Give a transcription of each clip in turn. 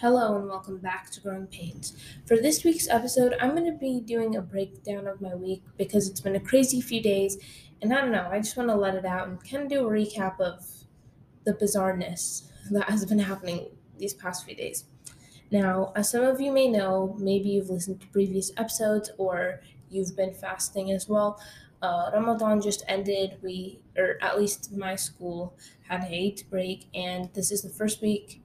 Hello and welcome back to Growing Pains. For this week's episode, I'm going to be doing a breakdown of my week because it's been a crazy few days, and I don't know, I just want to let it out and kind of do a recap of the bizarreness that has been happening these past few days. Now, as some of you may know, maybe you've listened to previous episodes or you've been fasting as well. Uh, Ramadan just ended. We, or at least my school, had a break, and this is the first week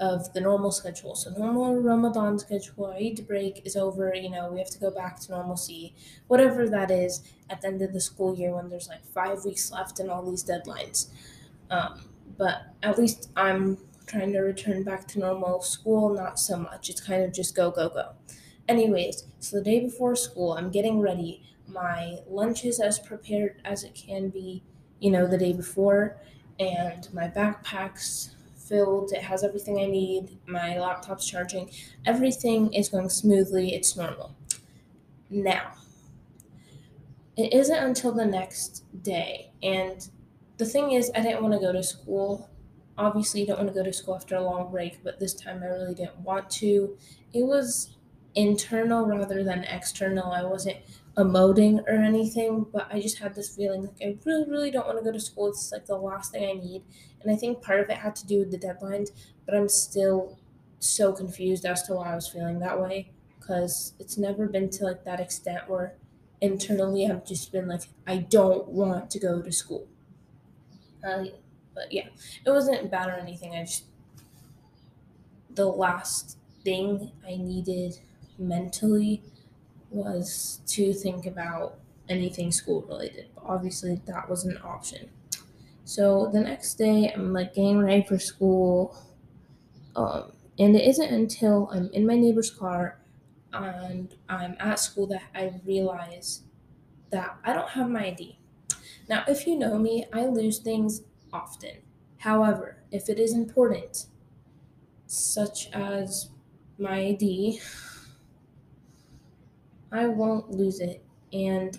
of the normal schedule. So normal Ramadan schedule, Eid break is over, you know, we have to go back to normalcy, whatever that is at the end of the school year when there's like five weeks left and all these deadlines. Um, but at least I'm trying to return back to normal school, not so much. It's kind of just go, go, go. Anyways, so the day before school, I'm getting ready. My lunch is as prepared as it can be, you know, the day before, and my backpack's filled. It has everything I need. My laptop's charging. Everything is going smoothly. It's normal. Now, it isn't until the next day. And the thing is, I didn't want to go to school. Obviously, you don't want to go to school after a long break, but this time I really didn't want to. It was internal rather than external. I wasn't emoting or anything, but I just had this feeling like I really, really don't want to go to school. It's like the last thing I need. And I think part of it had to do with the deadlines, but I'm still so confused as to why I was feeling that way because it's never been to like that extent where internally I've just been like, I don't want to go to school. Uh, but yeah, it wasn't bad or anything. I just, the last thing I needed mentally was to think about anything school related, but obviously that was an option. So the next day, I'm like getting ready for school, um, and it isn't until I'm in my neighbor's car and I'm at school that I realize that I don't have my ID. Now, if you know me, I lose things often. However, if it is important, such as my ID, I won't lose it. And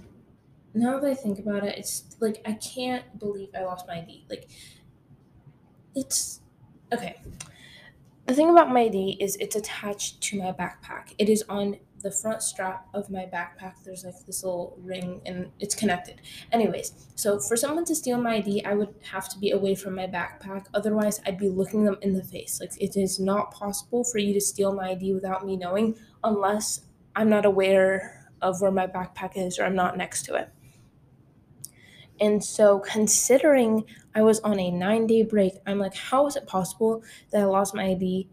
now that I think about it, it's like I can't believe I lost my ID. Like it's okay. The thing about my ID is it's attached to my backpack. It is on the front strap of my backpack. There's like this little ring and it's connected. Anyways, so for someone to steal my ID, I would have to be away from my backpack. Otherwise, I'd be looking them in the face. Like it is not possible for you to steal my ID without me knowing unless I'm not aware of where my backpack is or I'm not next to it. And so, considering I was on a nine day break, I'm like, how is it possible that I lost my ID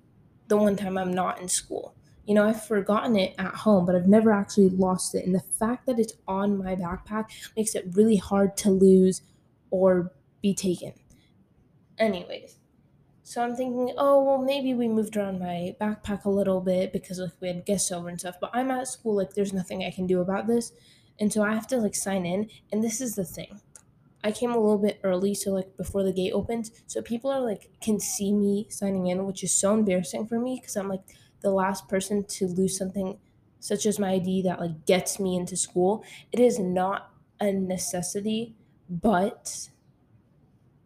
the one time I'm not in school? You know, I've forgotten it at home, but I've never actually lost it. And the fact that it's on my backpack makes it really hard to lose or be taken. Anyways, so I'm thinking, oh, well, maybe we moved around my backpack a little bit because like we had guests over and stuff. But I'm at school, like there's nothing I can do about this. And so I have to like sign in. And this is the thing. I came a little bit early, so like before the gate opens. So people are like can see me signing in, which is so embarrassing for me because I'm like the last person to lose something such as my ID that like gets me into school. It is not a necessity, but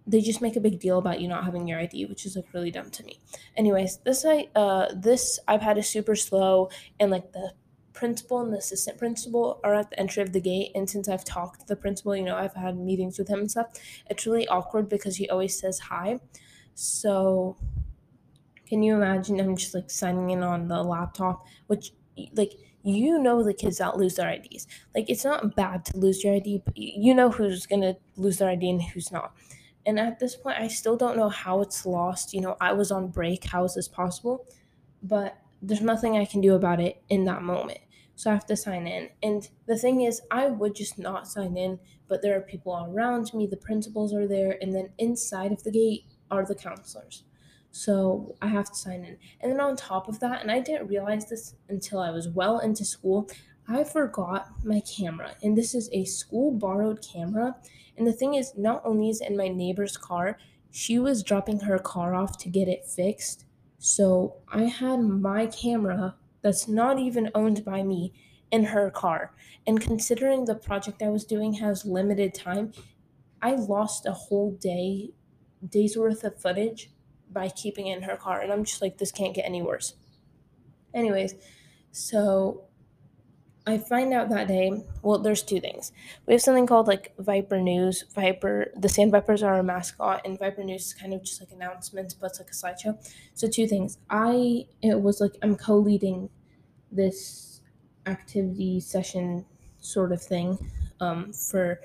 they just make a big deal about you not having your ID, which is like really dumb to me. Anyways, this I uh this iPad is super slow and like the principal and the assistant principal are at the entry of the gate and since I've talked to the principal, you know, I've had meetings with him and stuff, it's really awkward because he always says hi. So can you imagine him just like signing in on the laptop, which like you know the kids that lose their IDs. Like it's not bad to lose your ID, but you know who's gonna lose their ID and who's not. And at this point, I still don't know how it's lost. You know, I was on break. How is this possible? But there's nothing I can do about it in that moment. So I have to sign in. And the thing is, I would just not sign in, but there are people around me. The principals are there. And then inside of the gate are the counselors. So I have to sign in. And then on top of that, and I didn't realize this until I was well into school, I forgot my camera. And this is a school borrowed camera and the thing is, not only is in my neighbor's car, she was dropping her car off to get it fixed. So I had my camera that's not even owned by me in her car. And considering the project I was doing has limited time, I lost a whole day, day's worth of footage by keeping it in her car. And I'm just like, this can't get any worse. Anyways, so I find out that day, well, there's two things. We have something called like Viper News. Viper, the Sand Vipers are our mascot, and Viper News is kind of just like announcements, but it's like a slideshow. So, two things. I, it was like, I'm co leading this activity session sort of thing um, for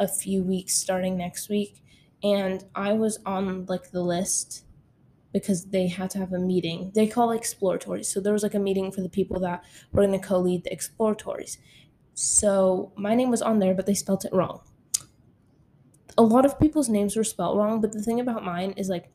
a few weeks starting next week. And I was on like the list because they had to have a meeting. They call exploratories. So there was like a meeting for the people that were going to co lead the exploratories. So my name was on there, but they spelt it wrong. A lot of people's names were spelled wrong, but the thing about mine is like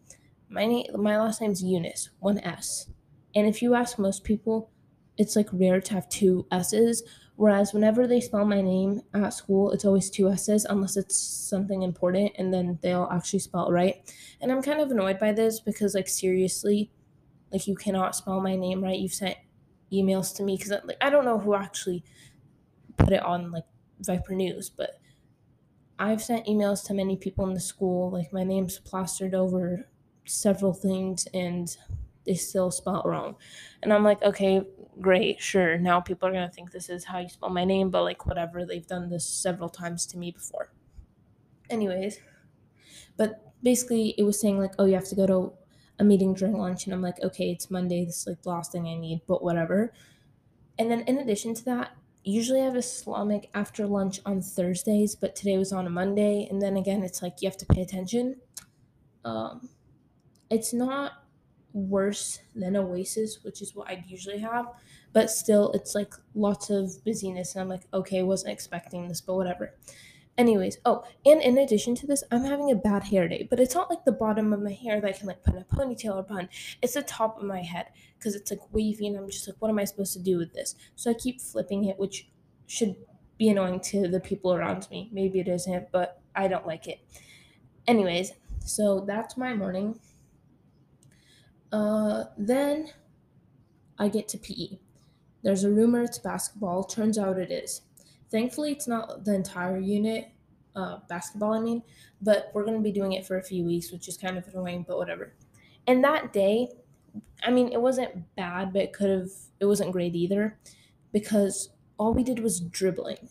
my name, my last name's Eunice, one S. And if you ask most people, it's like rare to have two S's. Whereas whenever they spell my name at school, it's always two S's unless it's something important and then they'll actually spell right. And I'm kind of annoyed by this because, like, seriously, like, you cannot spell my name right. You've sent emails to me because, like, I don't know who actually put it on, like, Viper News, but I've sent emails to many people in the school. Like, my name's plastered over several things and they still spell it wrong. And I'm like, okay, great, sure. Now people are going to think this is how you spell my name, but like, whatever. They've done this several times to me before. Anyways, but basically, it was saying, like, oh, you have to go to a meeting during lunch. And I'm like, okay, it's Monday. This is like the last thing I need, but whatever. And then in addition to that, usually I have Islamic after lunch on Thursdays, but today was on a Monday. And then again, it's like you have to pay attention. Um, it's not worse than Oasis, which is what I'd usually have. But still, it's like lots of busyness. And I'm like, okay, wasn't expecting this, but whatever. Anyways, oh, and in addition to this, I'm having a bad hair day, but it's not like the bottom of my hair that I can like put in a ponytail or bun. It's the top of my head because it's like wavy, and I'm just like, what am I supposed to do with this? So I keep flipping it, which should be annoying to the people around me. Maybe it isn't, but I don't like it. Anyways, so that's my morning. Uh, then I get to PE. There's a rumor it's basketball. Turns out it is. Thankfully, it's not the entire unit, uh, basketball, I mean, but we're going to be doing it for a few weeks, which is kind of annoying, but whatever. And that day, I mean, it wasn't bad, but it could have, it wasn't great either because all we did was dribbling.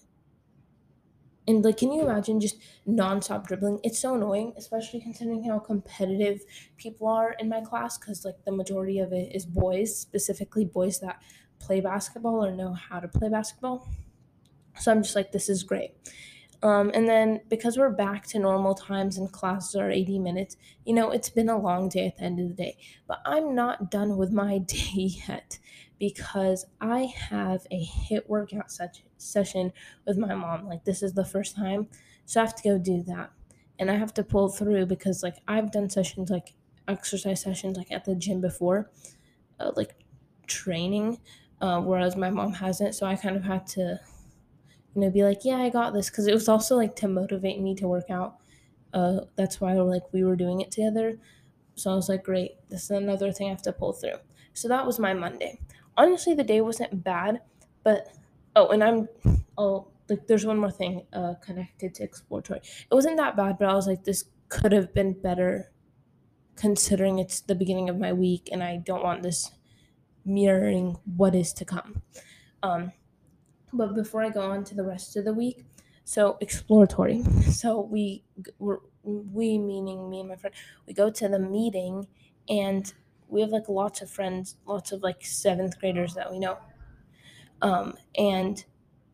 And like, can you imagine just nonstop dribbling? It's so annoying, especially considering how competitive people are in my class. Because like the majority of it is boys, specifically boys that play basketball or know how to play basketball. So I'm just like, this is great. Um, and then because we're back to normal times and classes are 80 minutes, you know, it's been a long day at the end of the day. But I'm not done with my day yet because I have a HIIT workout such session with my mom. Like this is the first time, so I have to go do that, and I have to pull through because like I've done sessions like exercise sessions like at the gym before, uh, like training, uh, whereas my mom hasn't. So I kind of had to, you know, be like, yeah, I got this because it was also like to motivate me to work out. Uh, that's why like we were doing it together. So I was like, great, this is another thing I have to pull through. So that was my Monday. Honestly, the day wasn't bad, but Oh, and I'm oh like there's one more thing uh connected to exploratory. It wasn't that bad, but I was like this could have been better considering it's the beginning of my week and I don't want this mirroring what is to come. Um but before I go on to the rest of the week, so exploratory. So we were we meaning me and my friend, we go to the meeting and we have like lots of friends, lots of like seventh graders that we know. Um, and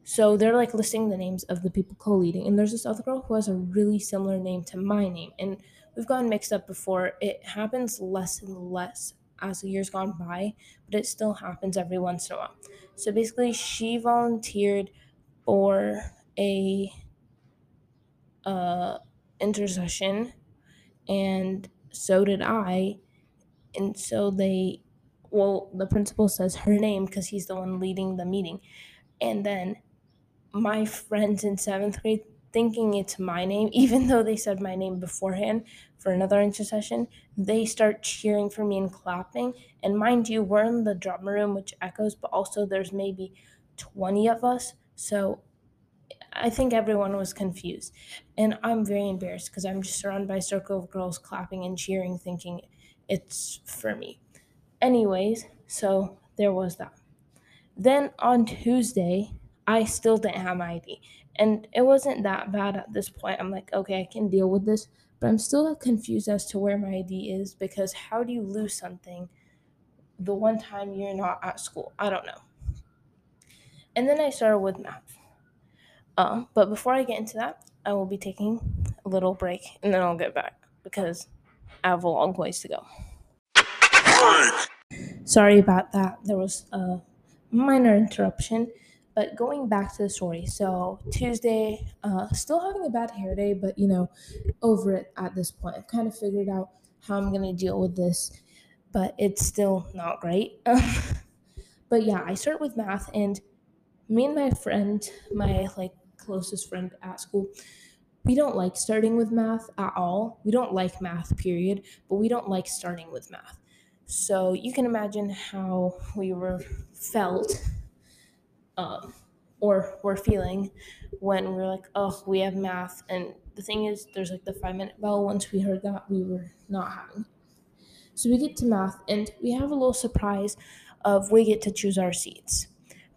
so they're like listing the names of the people co-leading. And there's this other girl who has a really similar name to my name. And we've gotten mixed up before. It happens less and less as the years gone by, but it still happens every once in a while. So basically, she volunteered for a uh, intersession, and so did I. And so they well, the principal says her name because he's the one leading the meeting. And then my friends in seventh grade thinking it's my name, even though they said my name beforehand for another intersession, they start cheering for me and clapping. And mind you, we're in the drama room, which echoes, but also there's maybe 20 of us. So I think everyone was confused. And I'm very embarrassed because I'm just surrounded by a circle of girls clapping and cheering, thinking it's for me. Anyways, so there was that. Then on Tuesday, I still didn't have my ID. And it wasn't that bad at this point. I'm like, okay, I can deal with this. But I'm still confused as to where my ID is because how do you lose something the one time you're not at school? I don't know. And then I started with math. Um, but before I get into that, I will be taking a little break and then I'll get back because I have a long ways to go. Sorry about that. There was a minor interruption. But going back to the story, so Tuesday, uh, still having a bad hair day, but you know, over it at this point. I've kind of figured out how I'm gonna deal with this, but it's still not great. but yeah, I start with math, and me and my friend, my like closest friend at school, we don't like starting with math at all. We don't like math, period, but we don't like starting with math. So you can imagine how we were felt um, or were feeling when we were like, oh, we have math. And the thing is, there's like the five minute bell. Once we heard that, we were not having. So we get to math and we have a little surprise of we get to choose our seats.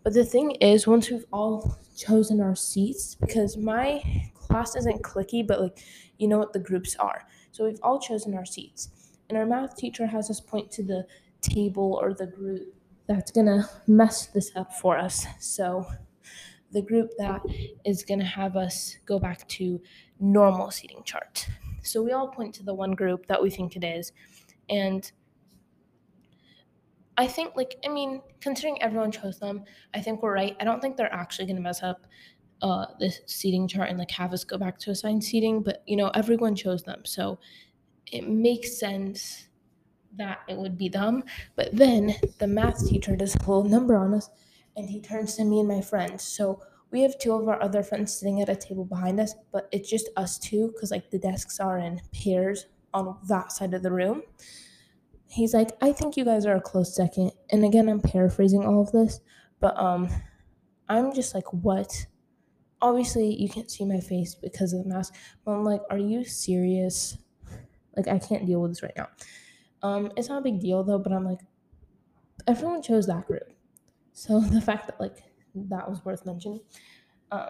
But the thing is, once we've all chosen our seats, because my class isn't clicky, but like, you know what the groups are. So we've all chosen our seats and our math teacher has us point to the table or the group that's gonna mess this up for us. So the group that is gonna have us go back to normal seating chart. So we all point to the one group that we think it is. And I think like I mean, considering everyone chose them, I think we're right. I don't think they're actually gonna mess up uh, the seating chart and like have us go back to assigned seating, but you know, everyone chose them. So it makes sense that it would be them. But then the math teacher does a little number on us and he turns to me and my friends. So we have two of our other friends sitting at a table behind us, but it's just us two because like the desks are in pairs on that side of the room. He's like, I think you guys are a close second. And again, I'm paraphrasing all of this, but um I'm just like, what? Obviously, you can't see my face because of the mask, but I'm like, are you serious? Like I can't deal with this right now. Um, it's not a big deal though, but I'm like, everyone chose that group, so the fact that like that was worth mentioning. Um,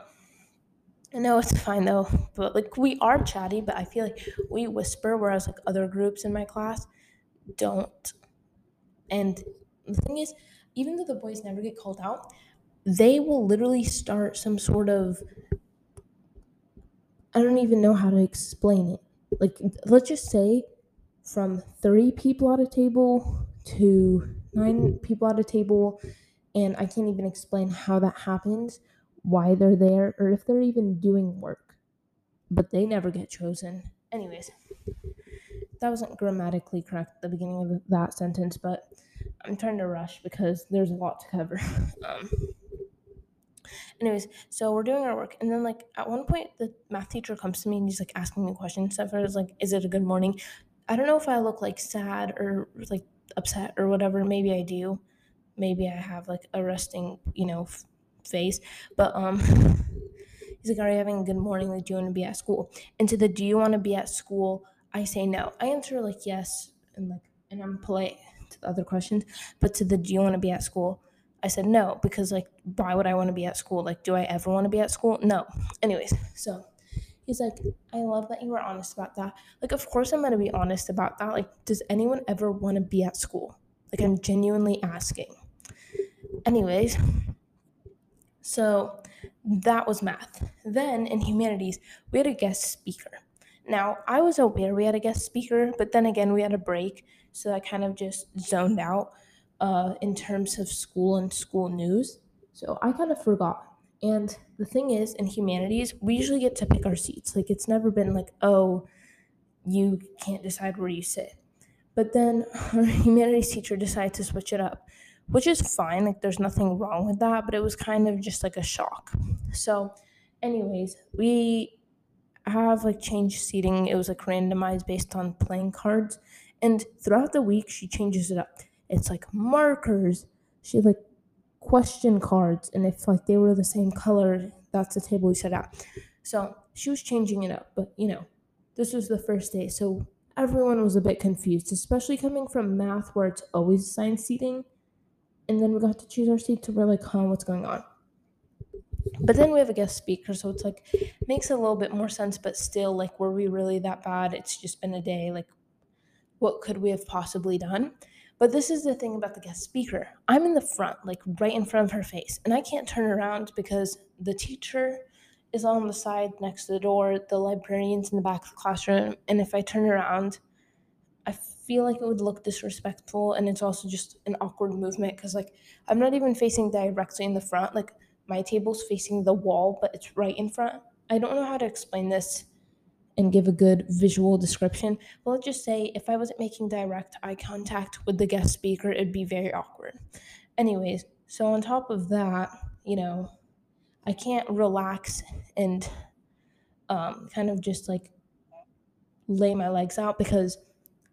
I know it's fine though, but like we are chatty, but I feel like we whisper, whereas like other groups in my class don't. And the thing is, even though the boys never get called out, they will literally start some sort of I don't even know how to explain it. Like let's just say from three people at a table to nine people at a table and i can't even explain how that happens why they're there or if they're even doing work. But they never get chosen. Anyways that wasn't grammatically correct at the beginning of that sentence but i'm trying to rush because there's a lot to cover um, Anyways, so we're doing our work, and then like at one point, the math teacher comes to me and he's like asking me questions. Stuff. I was like, "Is it a good morning?" I don't know if I look like sad or like upset or whatever. Maybe I do. Maybe I have like a resting, you know, f- face. But um, he's like, "Are you having a good morning? Like, do you want to be at school?" And to the "Do you want to be at school?" I say no. I answer like yes, and like, and I'm polite to the other questions. But to the "Do you want to be at school?" I said no because like why would I want to be at school? Like do I ever want to be at school? No. Anyways, so he's like I love that you were honest about that. Like of course I'm going to be honest about that. Like does anyone ever want to be at school? Like I'm genuinely asking. Anyways, so that was math. Then in humanities, we had a guest speaker. Now, I was aware we had a guest speaker, but then again, we had a break, so I kind of just zoned out uh, in terms of school and school news. So I kind of forgot. And the thing is, in humanities, we usually get to pick our seats. Like, it's never been like, oh, you can't decide where you sit. But then our humanities teacher decided to switch it up, which is fine. Like, there's nothing wrong with that, but it was kind of just like a shock. So, anyways, we have like changed seating. It was like randomized based on playing cards. And throughout the week, she changes it up it's like markers. She like question cards, and if like they were the same color, that's the table we set out. So she was changing it up, but you know, this was the first day, so everyone was a bit confused, especially coming from math where it's always assigned seating. And then we got to choose our seats, so we're like, huh, what's going on? But then we have a guest speaker, so it's like makes a little bit more sense, but still, like, were we really that bad? It's just been a day. Like, what could we have possibly done? But this is the thing about the guest speaker. I'm in the front, like right in front of her face, and I can't turn around because the teacher is on the side next to the door, the librarian's in the back of the classroom, and if I turn around, I feel like it would look disrespectful and it's also just an awkward movement because like I'm not even facing directly in the front. Like my table's facing the wall, but it's right in front. I don't know how to explain this and give a good visual description. But let's just say if I wasn't making direct eye contact with the guest speaker, it'd be very awkward. Anyways, so on top of that, you know, I can't relax and um, kind of just like lay my legs out because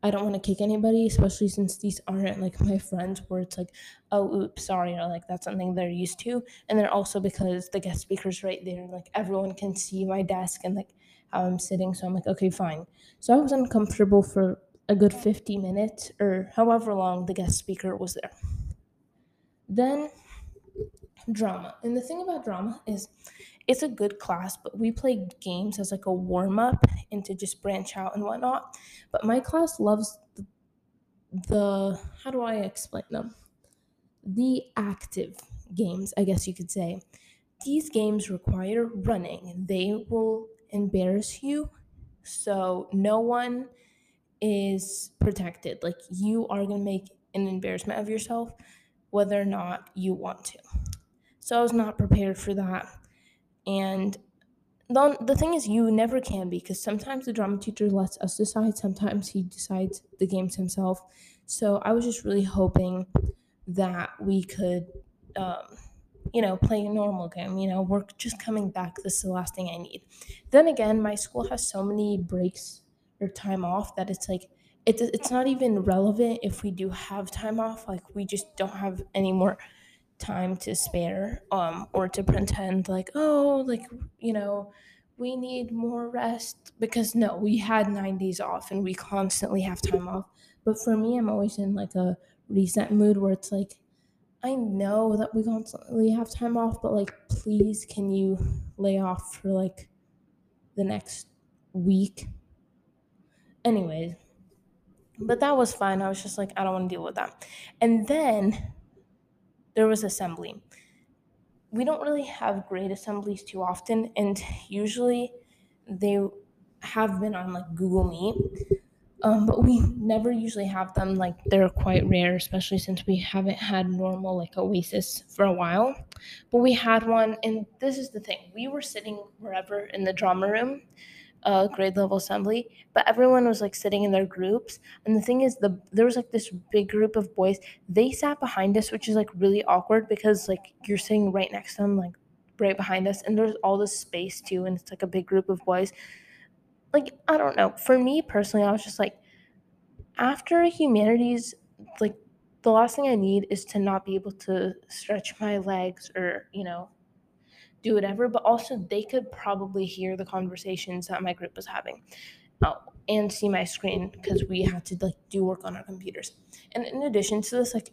I don't want to kick anybody, especially since these aren't like my friends where it's like, oh, oops, sorry, or like that's something they're used to. And then also because the guest speaker's right there, like everyone can see my desk and like how I'm sitting. So I'm like, okay, fine. So I was uncomfortable for a good 50 minutes or however long the guest speaker was there. Then drama. And the thing about drama is it's a good class, but we play games as like a warm up and to just branch out and whatnot. But my class loves the, the how do I explain them? The active games, I guess you could say. These games require running. They will embarrass you. So no one is protected. Like you are going to make an embarrassment of yourself whether or not you want to. So I was not prepared for that. And the, the thing is, you never can be because sometimes the drama teacher lets us decide, sometimes he decides the games himself. So I was just really hoping that we could, um, you know, play a normal game. You know, we're just coming back. This is the last thing I need. Then again, my school has so many breaks or time off that it's like, it's, it's not even relevant if we do have time off. Like, we just don't have any more time to spare um or to pretend like oh like you know we need more rest because no we had nine days off and we constantly have time off. But for me i'm always in like a reset mood where it's like i know that we constantly have time off but like please can you lay off for like the next week? Anyways but that was fine. I was just like i don't want to deal with that. And then there was assembly. We don't really have great assemblies too often, and usually they have been on like Google Meet. Um, but we never usually have them like they're quite rare, especially since we haven't had normal like Oasis for a while. But we had one, and this is the thing: we were sitting wherever in the drama room, uh, grade level assembly, but everyone was like sitting in their groups. And the thing is, the there was like this big group of boys. They sat behind us, which is like really awkward because like you're sitting right next to them, like right behind us, and there's all this space too, and it's like a big group of boys. Like I don't know. For me personally, I was just like, after humanities, like the last thing I need is to not be able to stretch my legs or you know do whatever, but also they could probably hear the conversations that my group was having. Oh, and see my screen because we had to like do work on our computers. And in addition to this, like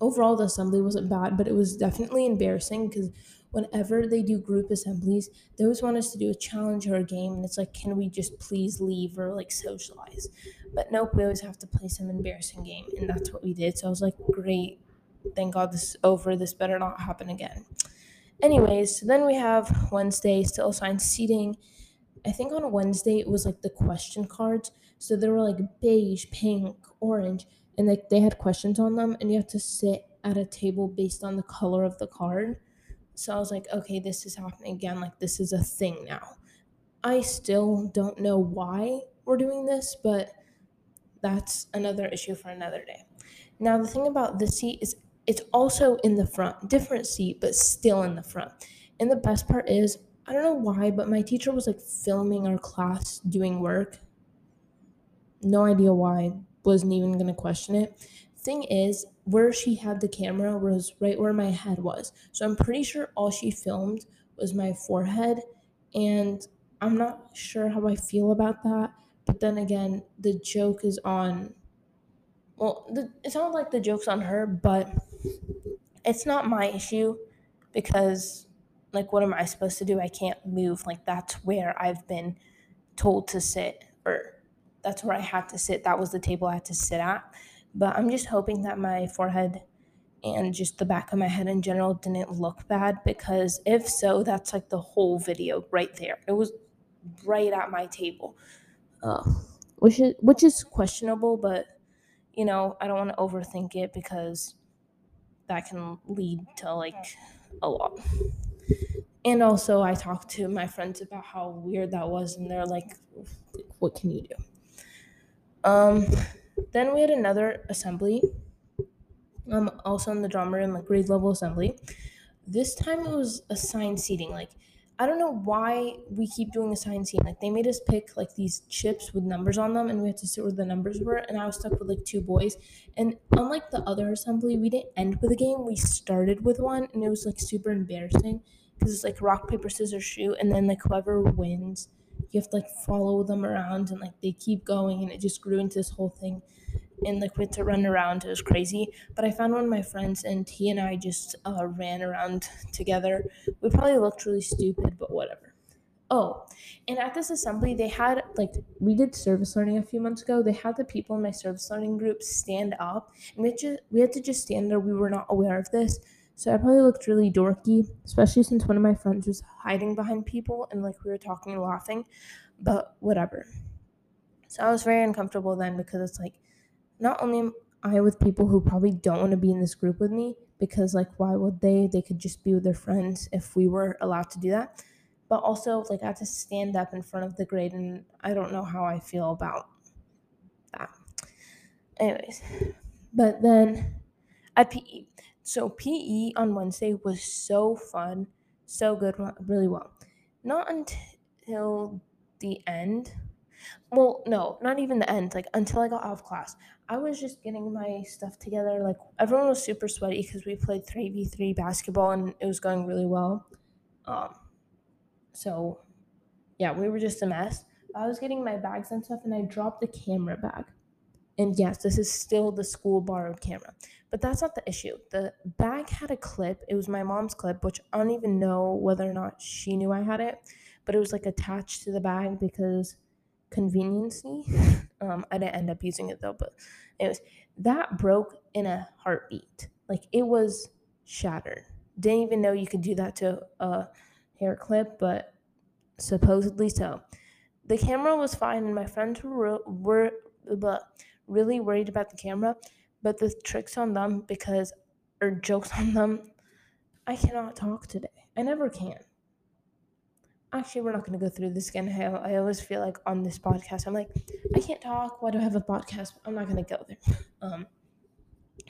overall the assembly wasn't bad, but it was definitely embarrassing because whenever they do group assemblies, they always want us to do a challenge or a game, and it's like, can we just please leave or like socialize? But nope, we always have to play some embarrassing game, and that's what we did. So I was like, great, thank God this is over. This better not happen again. Anyways, then we have Wednesday, still assigned seating. I think on Wednesday it was like the question cards. So they were like beige, pink, orange, and like they had questions on them, and you have to sit at a table based on the color of the card. So I was like, okay, this is happening again. Like this is a thing now. I still don't know why we're doing this, but that's another issue for another day. Now the thing about the seat is it's also in the front, different seat, but still in the front. And the best part is, I don't know why, but my teacher was like filming our class doing work. No idea why. Wasn't even gonna question it. Thing is, where she had the camera was right where my head was. So I'm pretty sure all she filmed was my forehead. And I'm not sure how I feel about that, but then again, the joke is on. Well, the, it's not like the joke's on her, but it's not my issue because, like, what am I supposed to do? I can't move. Like, that's where I've been told to sit, or that's where I had to sit. That was the table I had to sit at. But I'm just hoping that my forehead and just the back of my head in general didn't look bad because if so, that's like the whole video right there. It was right at my table, uh, which is which is questionable, but you know I don't want to overthink it because that can lead to like a lot. And also, I talked to my friends about how weird that was, and they're like, "What can you do?" Um, then we had another assembly um, also in the drama room, like grade level assembly. This time it was assigned seating. Like, I don't know why we keep doing assigned seating. Like, they made us pick like these chips with numbers on them, and we had to sit where the numbers were. And I was stuck with like two boys. And unlike the other assembly, we didn't end with a game. We started with one, and it was like super embarrassing because it's like rock paper scissors shoot, and then like whoever wins, you have to like follow them around, and like they keep going, and it just grew into this whole thing we had to run around. It was crazy. But I found one of my friends, and he and I just uh, ran around together. We probably looked really stupid, but whatever. Oh, and at this assembly, they had like we did service learning a few months ago. They had the people in my service learning group stand up, and we had to, we had to just stand there. We were not aware of this, so I probably looked really dorky, especially since one of my friends was hiding behind people and like we were talking and laughing. But whatever. So I was very uncomfortable then because it's like not only am I with people who probably don't want to be in this group with me because like why would they? They could just be with their friends if we were allowed to do that. But also like I have to stand up in front of the grade and I don't know how I feel about that. Anyways, but then at PE. So PE on Wednesday was so fun, so good, really well. Not until the end. Well, no, not even the end. Like until I got out of class. I was just getting my stuff together. Like everyone was super sweaty because we played 3v3 basketball and it was going really well. Um, so yeah, we were just a mess. I was getting my bags and stuff and I dropped the camera bag. And yes, this is still the school borrowed camera. But that's not the issue. The bag had a clip. It was my mom's clip, which I don't even know whether or not she knew I had it. But it was like attached to the bag because conveniency. Um, I didn't end up using it though, but it was that broke in a heartbeat. Like it was shattered. Didn't even know you could do that to a hair clip, but supposedly so. The camera was fine, and my friends were were but really worried about the camera. But the tricks on them because or jokes on them, I cannot talk today. I never can actually we're not going to go through this again. I, I always feel like on this podcast i'm like i can't talk. Why do i have a podcast? I'm not going to go there. Um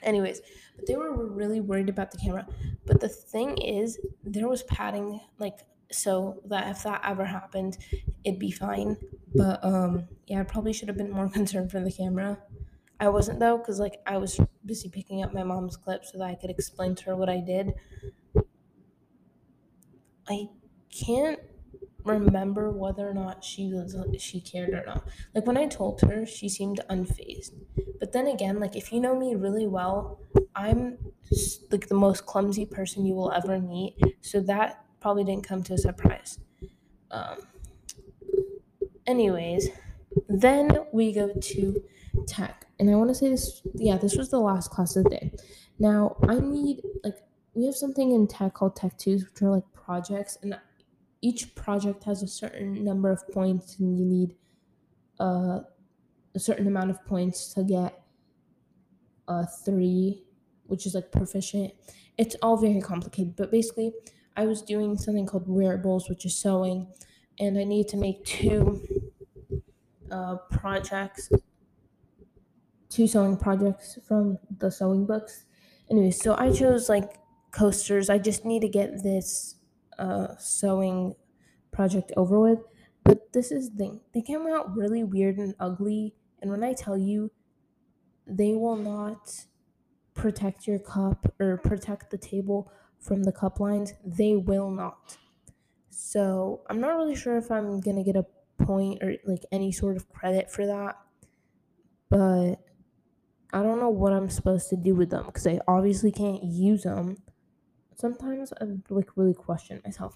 anyways but they were really worried about the camera. But the thing is there was padding like so that if that ever happened it'd be fine. But um yeah i probably should have been more concerned for the camera. I wasn't though because like i was busy picking up my mom's clip so that i could explain to her what i did. I can't remember whether or not she was she cared or not. Like when I told her, she seemed unfazed. But then again, like if you know me really well, I'm like the most clumsy person you will ever meet. So that probably didn't come to a surprise. Um, anyways, then we go to tech, and I want to say this. Yeah, this was the last class of the day. Now I need like we have something in tech called tech twos, which are like projects, and each project has a certain number of points and you need uh, a certain amount of points to get a three which is like proficient. It's all very complicated but basically i was doing something called wearables which is sewing and i need to make two uh, projects two sewing projects from the sewing books. Anyway so i chose like coasters. I just need to get this uh, sewing project over with. But this is the thing. They came out really weird and ugly. And when I tell you, they will not protect your cup or protect the table from the cup lines, they will not. So I'm not really sure if I'm gonna get a point or like any sort of credit for that. But I don't know what I'm supposed to do with them because I obviously can't use them. Sometimes I like really question myself.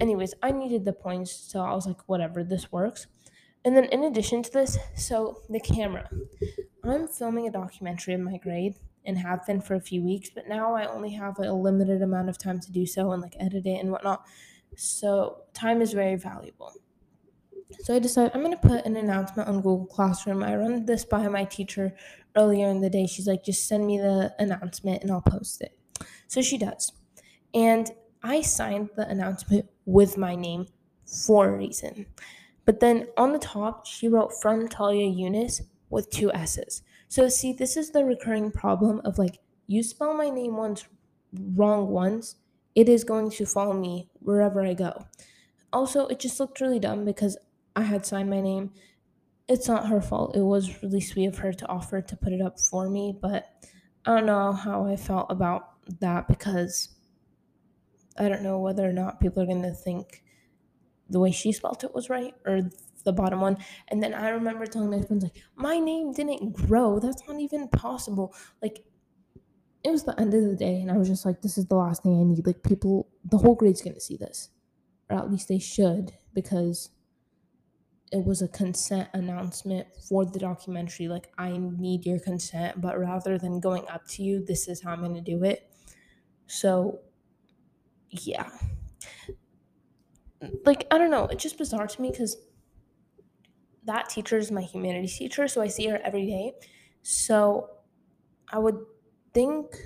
Anyways, I needed the points, so I was like, whatever, this works. And then in addition to this, so the camera. I'm filming a documentary of my grade and have been for a few weeks, but now I only have a limited amount of time to do so and like edit it and whatnot. So time is very valuable. So I decided I'm to put an announcement on Google Classroom. I run this by my teacher earlier in the day. She's like, just send me the announcement and I'll post it. So she does. And I signed the announcement with my name for a reason. But then on the top, she wrote from Talia Eunice with two S's. So see, this is the recurring problem of like, you spell my name once wrong once, it is going to follow me wherever I go. Also, it just looked really dumb because I had signed my name. It's not her fault. It was really sweet of her to offer to put it up for me, but I don't know how I felt about that because I don't know whether or not people are going to think the way she spelled it was right or the bottom one. And then I remember telling my friends, like, my name didn't grow. That's not even possible. Like, it was the end of the day, and I was just like, this is the last thing I need. Like, people, the whole grade's gonna see this, or at least they should, because it was a consent announcement for the documentary. Like, I need your consent, but rather than going up to you, this is how I'm gonna do it. So, yeah. Like, I don't know, it's just bizarre to me because that teacher is my humanities teacher, so I see her every day. So I would think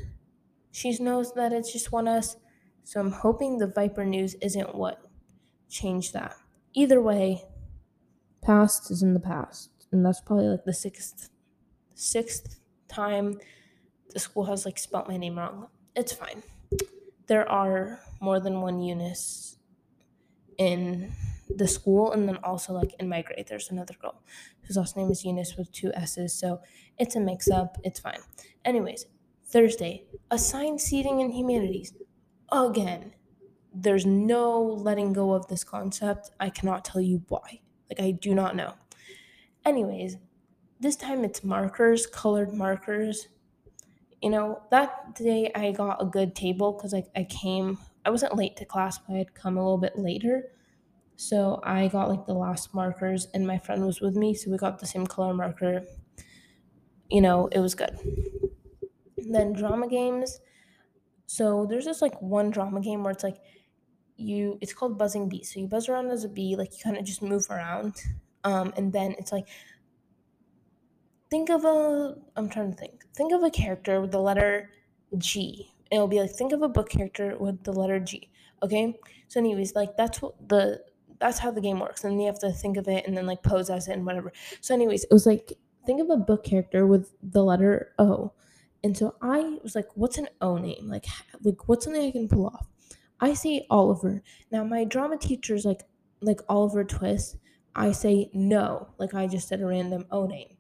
she knows that it's just one us. So I'm hoping the Viper news isn't what changed that. Either way, past is in the past. And that's probably like the sixth sixth time the school has like spelt my name wrong. It's fine. There are more than one Eunice in the school and then also like in my grade there's another girl whose last name is Eunice with two S's so it's a mix up it's fine. Anyways Thursday assigned seating in humanities. Again there's no letting go of this concept. I cannot tell you why. Like I do not know. Anyways this time it's markers colored markers you know that day I got a good table because like I came I wasn't late to class but I had come a little bit later so I got like the last markers, and my friend was with me, so we got the same color marker. You know, it was good. And then drama games. So there's this like one drama game where it's like you it's called buzzing bee. So you buzz around as a bee, like you kind of just move around. Um, and then it's like think of a I'm trying to think. Think of a character with the letter G. It'll be like think of a book character with the letter G. Okay? So anyways, like that's what the that's how the game works. And you have to think of it and then like pose as it and whatever. So, anyways, it was like think of a book character with the letter O. And so I was like, what's an O name? Like, like what's something I can pull off? I say Oliver. Now my drama teacher's like like Oliver Twist. I say no, like I just said a random O name.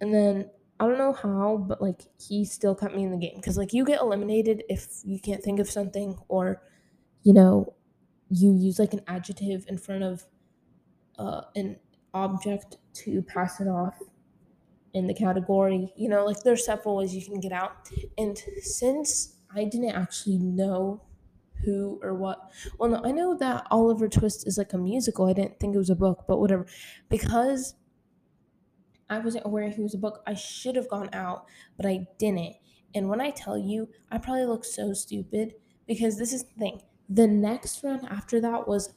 And then I don't know how, but like he still kept me in the game because like you get eliminated if you can't think of something or you know you use like an adjective in front of uh, an object to pass it off in the category. You know, like there's several ways you can get out. And since I didn't actually know who or what, well, no, I know that Oliver Twist is like a musical. I didn't think it was a book, but whatever. Because I wasn't aware he was a book, I should have gone out, but I didn't. And when I tell you, I probably look so stupid because this is the thing. The next run after that was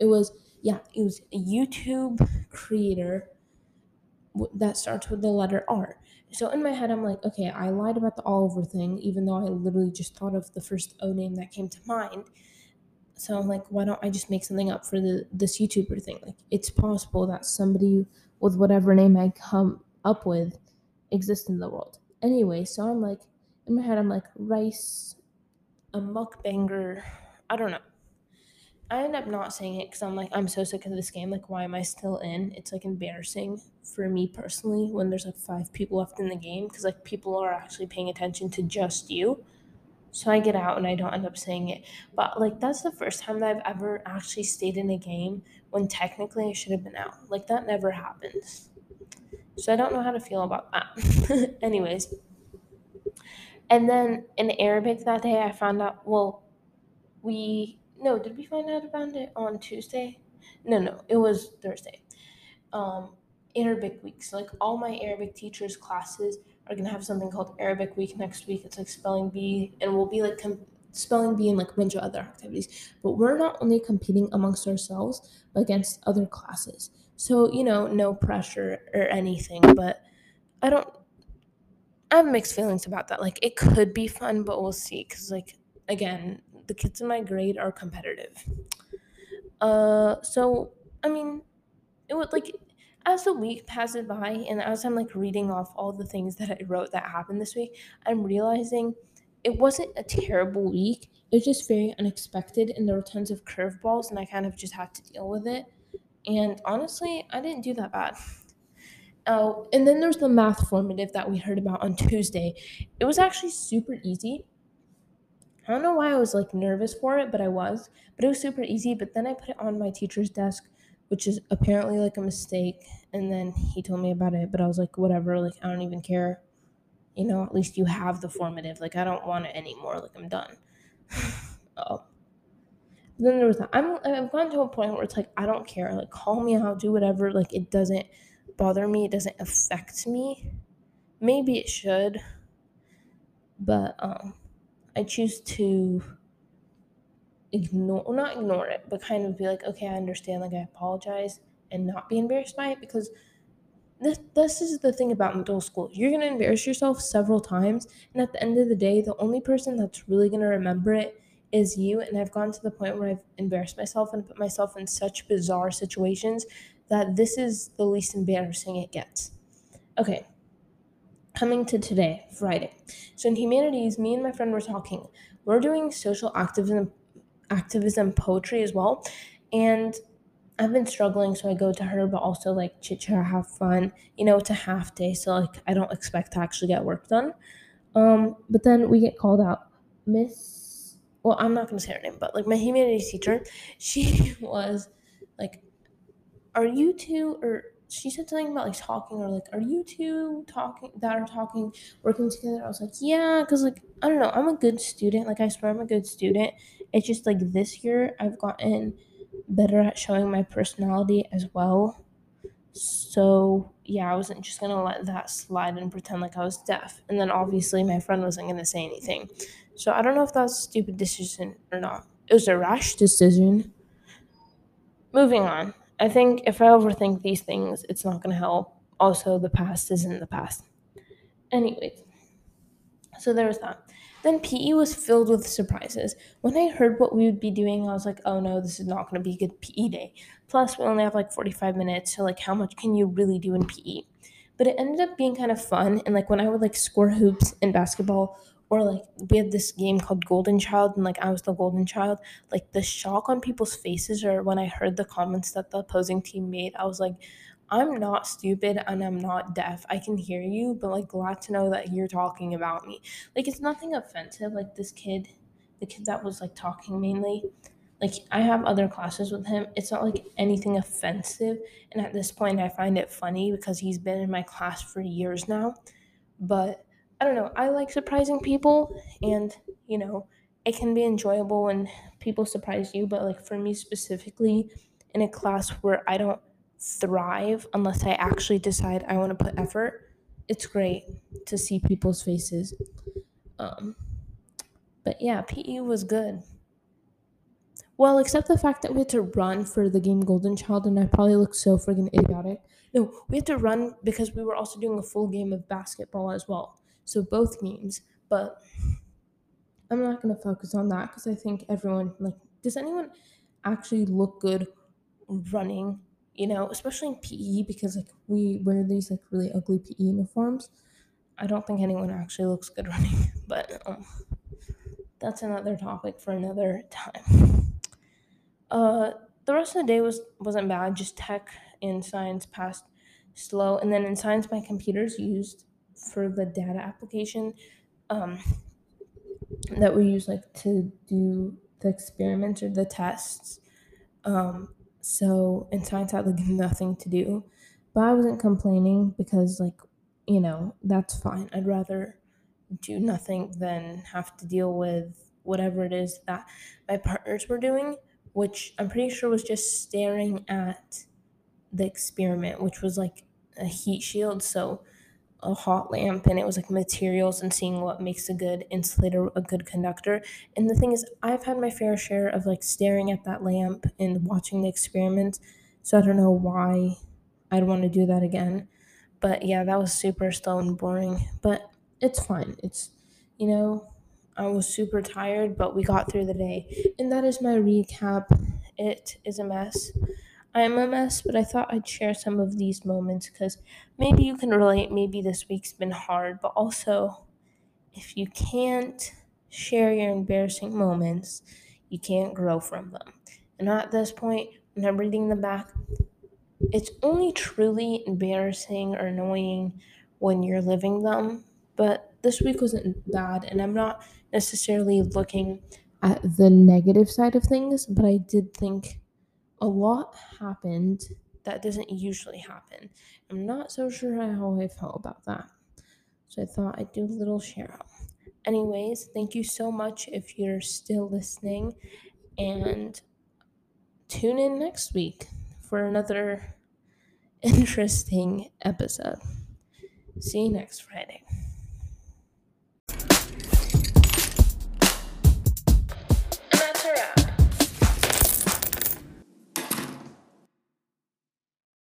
it was yeah it was a youtube creator that starts with the letter r. So in my head i'm like okay i lied about the oliver thing even though i literally just thought of the first o name that came to mind. So i'm like why don't i just make something up for the this youtuber thing? Like it's possible that somebody with whatever name i come up with exists in the world anyway so i'm like in my head i'm like rice a mukbanger I don't know. I end up not saying it because I'm like, I'm so sick of this game. Like, why am I still in? It's like embarrassing for me personally when there's like five people left in the game because like people are actually paying attention to just you. So I get out and I don't end up saying it. But like that's the first time that I've ever actually stayed in a game when technically I should have been out. Like that never happens. So I don't know how to feel about that. Anyways. And then in Arabic that day I found out well we no, did we find out about it on Tuesday? No, no, it was Thursday. Um Arabic week. So like all my Arabic teachers' classes are gonna have something called Arabic week next week. It's like spelling bee, and we'll be like com- spelling bee and like a bunch of other activities. But we're not only competing amongst ourselves, but against other classes. So you know, no pressure or anything. But I don't. I have mixed feelings about that. Like it could be fun, but we'll see. Cause like again, the kids in my grade are competitive. Uh, so I mean, it would like as the week passes by and as I'm like reading off all the things that I wrote that happened this week, I'm realizing it wasn't a terrible week. It was just very unexpected and there were tons of curveballs and I kind of just had to deal with it. And honestly, I didn't do that bad. Oh, and then there's the math formative that we heard about on Tuesday. It was actually super easy. I don't know why I was like nervous for it, but I was. But it was super easy. But then I put it on my teacher's desk, which is apparently like a mistake. And then he told me about it, but I was like, whatever, like I don't even care. You know, at least you have the formative. Like I don't want it anymore. Like I'm done. oh. Then there was. I'm I've gotten to a point where it's like I don't care. Like call me out, do whatever. Like it doesn't bother me. It doesn't affect me. Maybe it should, but um, I choose to ignore, not ignore it, but kind of be like, okay, I understand. Like I apologize and not be embarrassed by it because this, this is the thing about middle school. You're going to embarrass yourself several times. And at the end of the day, the only person that's really going to remember it is you. And I've gone to the point where I've embarrassed myself and put myself in such bizarre situations that this is the least embarrassing it gets. Okay, coming to today, Friday. So in humanities, me and my friend were talking. We're doing social activism, activism poetry as well, and I've been struggling, so I go to her, but also like chit chat, have fun. You know, it's a half day, so like I don't expect to actually get work done. Um, but then we get called out. Miss, well, I'm not gonna say her name, but like my humanities teacher, she was like, "Are you two or?" She said something about like talking or like, "Are you two talking that are talking working together?" I was like, "Yeah," because like I don't know, I'm a good student. Like I swear I'm a good student. It's just like this year I've gotten better at showing my personality as well. So, yeah, I wasn't just gonna let that slide and pretend like I was deaf. And then obviously my friend wasn't gonna say anything. So, I don't know if that's a stupid decision or not. It was a rash decision. Moving on. I think if I overthink these things, it's not gonna help. Also, the past isn't the past. Anyways, so there was that. Then PE was filled with surprises. When I heard what we would be doing, I was like, oh no, this is not going to be a good PE day. Plus, we only have like 45 minutes, so like, how much can you really do in PE? But it ended up being kind of fun. And like, when I would like score hoops in basketball, or like, we had this game called Golden Child, and like, I was the Golden Child, like, the shock on people's faces, or when I heard the comments that the opposing team made, I was like, I'm not stupid and I'm not deaf. I can hear you, but like glad to know that you're talking about me. Like it's nothing offensive. Like this kid, the kid that was like talking mainly, like I have other classes with him. It's not like anything offensive. And at this point I find it funny because he's been in my class for years now. But I don't know. I like surprising people and, you know, it can be enjoyable when people surprise you, but like for me specifically in a class where I don't thrive unless I actually decide I want to put effort. It's great to see people's faces. Um, but yeah, PE was good. Well, except the fact that we had to run for the game Golden Child, and I probably looked so friggin' idiotic. No, we had to run because we were also doing a full game of basketball as well. So both games. But I'm not gonna focus on that because I think everyone like. Does anyone actually look good running you know, especially in PE because like we wear these like really ugly PE uniforms. I don't think anyone actually looks good running, but um, that's another topic for another time. Uh, the rest of the day was wasn't bad. Just tech and science passed slow, and then in science, my computer's used for the data application. Um, that we use like to do the experiments or the tests. Um, so in had like nothing to do, but I wasn't complaining because like you know that's fine. I'd rather do nothing than have to deal with whatever it is that my partners were doing, which I'm pretty sure was just staring at the experiment, which was like a heat shield. So a hot lamp and it was like materials and seeing what makes a good insulator, a good conductor. And the thing is, I've had my fair share of like staring at that lamp and watching the experiment. So I don't know why I'd want to do that again. But yeah, that was super slow and boring. But it's fine. It's, you know, I was super tired, but we got through the day. And that is my recap. It is a mess. I'm a mess, but I thought I'd share some of these moments because maybe you can relate. Maybe this week's been hard, but also if you can't share your embarrassing moments, you can't grow from them. And at this point, when I'm reading them back, it's only truly embarrassing or annoying when you're living them. But this week wasn't bad, and I'm not necessarily looking at the negative side of things, but I did think a lot happened that doesn't usually happen. I'm not so sure how I felt about that. So I thought I'd do a little share out. Anyways, thank you so much if you're still listening and tune in next week for another interesting episode. See you next Friday.